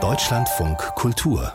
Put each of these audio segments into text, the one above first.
Deutschlandfunk Kultur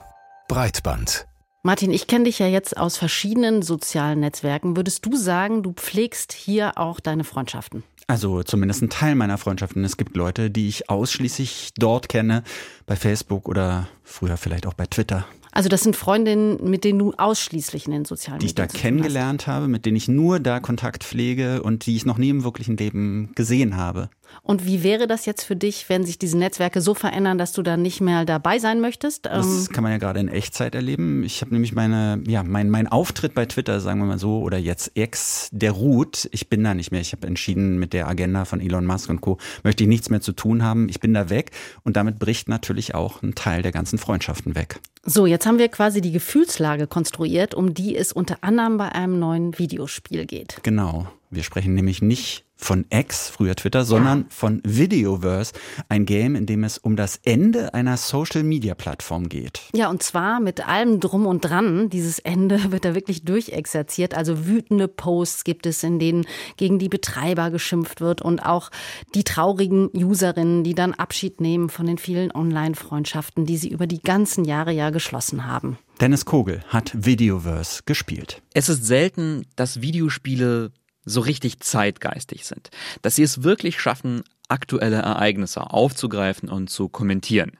Breitband Martin, ich kenne dich ja jetzt aus verschiedenen sozialen Netzwerken. Würdest du sagen, du pflegst hier auch deine Freundschaften? Also zumindest ein Teil meiner Freundschaften. Es gibt Leute, die ich ausschließlich dort kenne, bei Facebook oder früher vielleicht auch bei Twitter. Also das sind Freundinnen, mit denen du ausschließlich in den sozialen Die ich da kennengelernt habe, mit denen ich nur da Kontakt pflege und die ich noch nie im wirklichen Leben gesehen habe. Und wie wäre das jetzt für dich, wenn sich diese Netzwerke so verändern, dass du dann nicht mehr dabei sein möchtest? Das ähm, kann man ja gerade in Echtzeit erleben. Ich habe nämlich meine, ja, mein, mein Auftritt bei Twitter, sagen wir mal so, oder jetzt Ex, der ruht. Ich bin da nicht mehr. Ich habe entschieden, mit der Agenda von Elon Musk und Co. möchte ich nichts mehr zu tun haben. Ich bin da weg und damit bricht natürlich auch ein Teil der ganzen Freundschaften weg. So, jetzt haben wir quasi die Gefühlslage konstruiert, um die es unter anderem bei einem neuen Videospiel geht. Genau. Wir sprechen nämlich nicht von X, früher Twitter, sondern von Videoverse, ein Game, in dem es um das Ende einer Social-Media-Plattform geht. Ja, und zwar mit allem drum und dran. Dieses Ende wird da wirklich durchexerziert. Also wütende Posts gibt es, in denen gegen die Betreiber geschimpft wird und auch die traurigen Userinnen, die dann Abschied nehmen von den vielen Online-Freundschaften, die sie über die ganzen Jahre ja geschlossen haben. Dennis Kogel hat Videoverse gespielt. Es ist selten, dass Videospiele so richtig zeitgeistig sind, dass sie es wirklich schaffen, aktuelle Ereignisse aufzugreifen und zu kommentieren.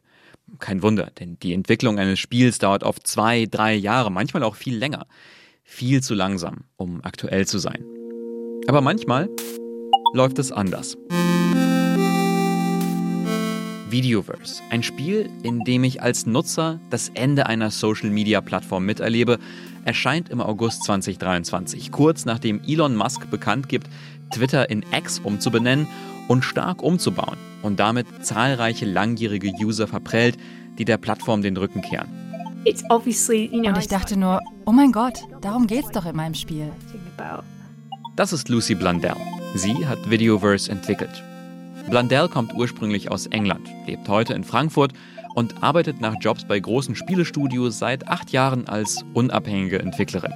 Kein Wunder, denn die Entwicklung eines Spiels dauert oft zwei, drei Jahre, manchmal auch viel länger. Viel zu langsam, um aktuell zu sein. Aber manchmal läuft es anders. Videoverse, ein Spiel, in dem ich als Nutzer das Ende einer Social-Media-Plattform miterlebe, erscheint im August 2023, kurz nachdem Elon Musk bekannt gibt, Twitter in X umzubenennen und stark umzubauen und damit zahlreiche langjährige User verprellt, die der Plattform den Rücken kehren. Und ich dachte nur, oh mein Gott, darum geht's doch in meinem Spiel. Das ist Lucy Blundell. Sie hat Videoverse entwickelt. Blundell kommt ursprünglich aus England, lebt heute in Frankfurt und arbeitet nach Jobs bei großen Spielestudios seit acht Jahren als unabhängige Entwicklerin.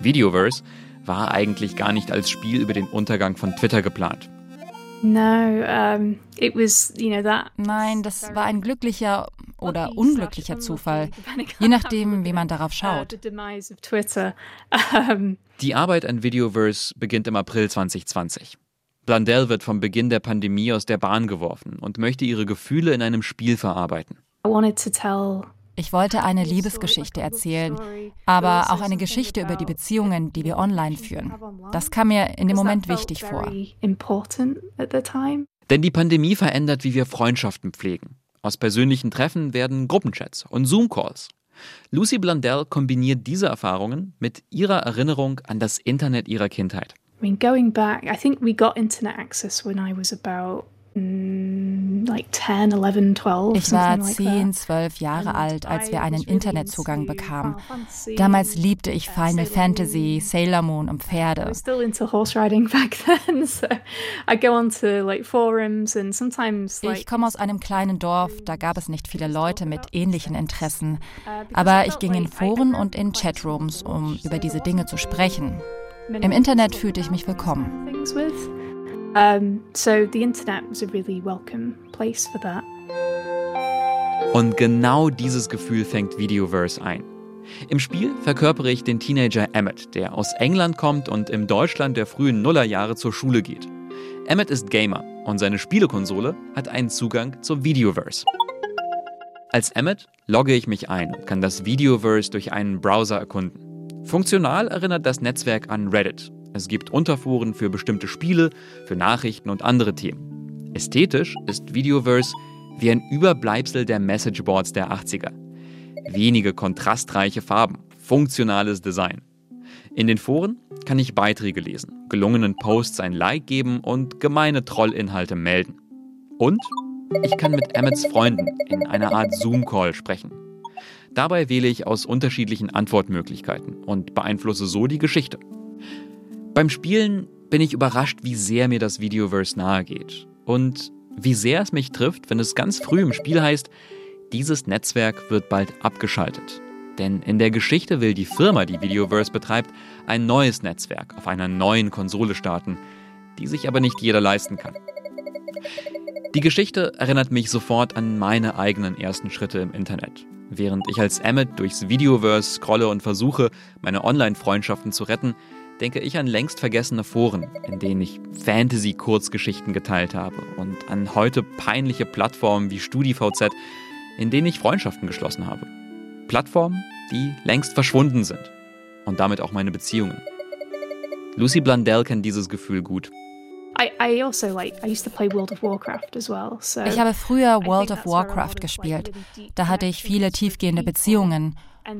Videoverse war eigentlich gar nicht als Spiel über den Untergang von Twitter geplant. Nein, das war ein glücklicher oder unglücklicher Zufall, je nachdem, wie man darauf schaut. Die Arbeit an Videoverse beginnt im April 2020. Blundell wird vom Beginn der Pandemie aus der Bahn geworfen und möchte ihre Gefühle in einem Spiel verarbeiten. Ich wollte eine Liebesgeschichte erzählen, aber auch eine Geschichte über die Beziehungen, die wir online führen. Das kam mir in dem Moment wichtig vor. Denn die Pandemie verändert, wie wir Freundschaften pflegen. Aus persönlichen Treffen werden Gruppenchats und Zoom-Calls. Lucy Blundell kombiniert diese Erfahrungen mit ihrer Erinnerung an das Internet ihrer Kindheit. I mean, going back, I think we got internet access when I was about Mm, like 10, 11, 12, ich war 10, 12 Jahre alt, als wir einen Internetzugang bekamen. Damals liebte ich Final Fantasy, Sailor Moon und Pferde. Ich komme aus einem kleinen Dorf, da gab es nicht viele Leute mit ähnlichen Interessen. Uh, Aber ich ging in Foren und in Chatrooms, um über diese Dinge zu sprechen. Im Internet fühlte ich mich willkommen. So the internet was a really welcome place for that. Und genau dieses Gefühl fängt Videoverse ein. Im Spiel verkörpere ich den Teenager Emmett, der aus England kommt und im Deutschland der frühen Nullerjahre zur Schule geht. Emmett ist Gamer und seine Spielekonsole hat einen Zugang zur Videoverse. Als Emmett logge ich mich ein und kann das Videoverse durch einen Browser erkunden. Funktional erinnert das Netzwerk an Reddit es gibt Unterforen für bestimmte Spiele, für Nachrichten und andere Themen. Ästhetisch ist Videoverse wie ein Überbleibsel der Messageboards der 80er. Wenige kontrastreiche Farben, funktionales Design. In den Foren kann ich Beiträge lesen, gelungenen Posts ein Like geben und gemeine Trollinhalte melden. Und ich kann mit Emmets Freunden in einer Art Zoom-Call sprechen. Dabei wähle ich aus unterschiedlichen Antwortmöglichkeiten und beeinflusse so die Geschichte. Beim Spielen bin ich überrascht, wie sehr mir das Videoverse nahe geht. Und wie sehr es mich trifft, wenn es ganz früh im Spiel heißt, dieses Netzwerk wird bald abgeschaltet. Denn in der Geschichte will die Firma, die Videoverse betreibt, ein neues Netzwerk auf einer neuen Konsole starten, die sich aber nicht jeder leisten kann. Die Geschichte erinnert mich sofort an meine eigenen ersten Schritte im Internet. Während ich als Emmet durchs Videoverse scrolle und versuche, meine Online-Freundschaften zu retten, denke ich an längst vergessene Foren, in denen ich Fantasy-Kurzgeschichten geteilt habe und an heute peinliche Plattformen wie StudiVZ, in denen ich Freundschaften geschlossen habe. Plattformen, die längst verschwunden sind. Und damit auch meine Beziehungen. Lucy Blundell kennt dieses Gefühl gut. Also ich habe früher World of Warcraft gespielt. Da hatte ich viele tiefgehende Beziehungen.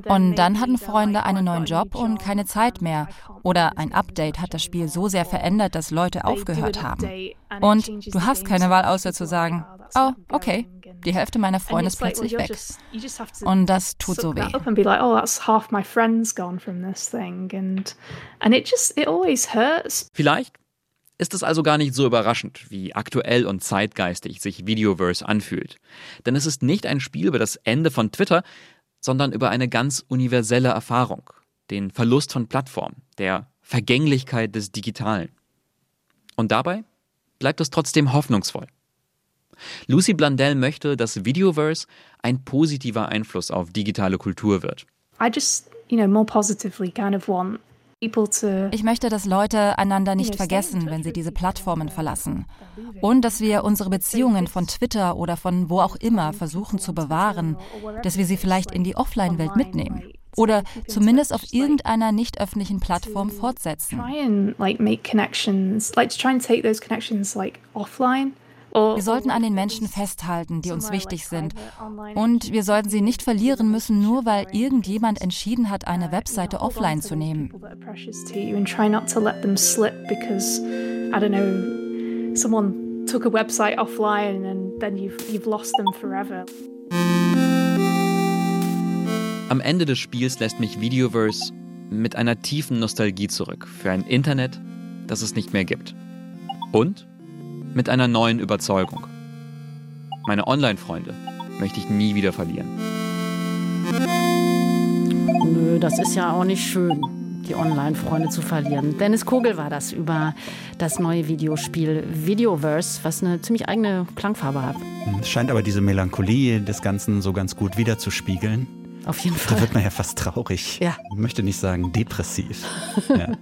Und dann hatten Freunde einen neuen Job und keine Zeit mehr. Oder ein Update hat das Spiel so sehr verändert, dass Leute aufgehört haben. Und du hast keine Wahl, außer zu sagen, oh, okay, die Hälfte meiner Freunde ist plötzlich weg. Und das tut so weh. Vielleicht ist es also gar nicht so überraschend, wie aktuell und zeitgeistig sich Videoverse anfühlt. Denn es ist nicht ein Spiel über das Ende von Twitter, sondern über eine ganz universelle Erfahrung, den Verlust von Plattformen, der Vergänglichkeit des Digitalen. Und dabei bleibt es trotzdem hoffnungsvoll. Lucy Blundell möchte, dass Videoverse ein positiver Einfluss auf digitale Kultur wird. I just, you know, more positively kind of want ich möchte, dass Leute einander nicht vergessen, wenn sie diese Plattformen verlassen. Und dass wir unsere Beziehungen von Twitter oder von wo auch immer versuchen zu bewahren, dass wir sie vielleicht in die Offline-Welt mitnehmen. Oder zumindest auf irgendeiner nicht öffentlichen Plattform fortsetzen. Wir sollten an den Menschen festhalten, die uns wichtig sind. Und wir sollten sie nicht verlieren müssen, nur weil irgendjemand entschieden hat, eine Webseite offline zu nehmen. took a website offline and then you've, you've lost them forever. Am Ende des Spiels lässt mich Videoverse mit einer tiefen Nostalgie zurück für ein Internet, das es nicht mehr gibt. Und mit einer neuen Überzeugung. Meine Online-Freunde möchte ich nie wieder verlieren. Nö, das ist ja auch nicht schön, die Online-Freunde zu verlieren. Dennis Kogel war das über das neue Videospiel Videoverse, was eine ziemlich eigene Klangfarbe hat. Es scheint aber diese Melancholie des Ganzen so ganz gut wiederzuspiegeln. Auf jeden Fall. Da wird man ja fast traurig. Ja. Ich möchte nicht sagen depressiv. ja.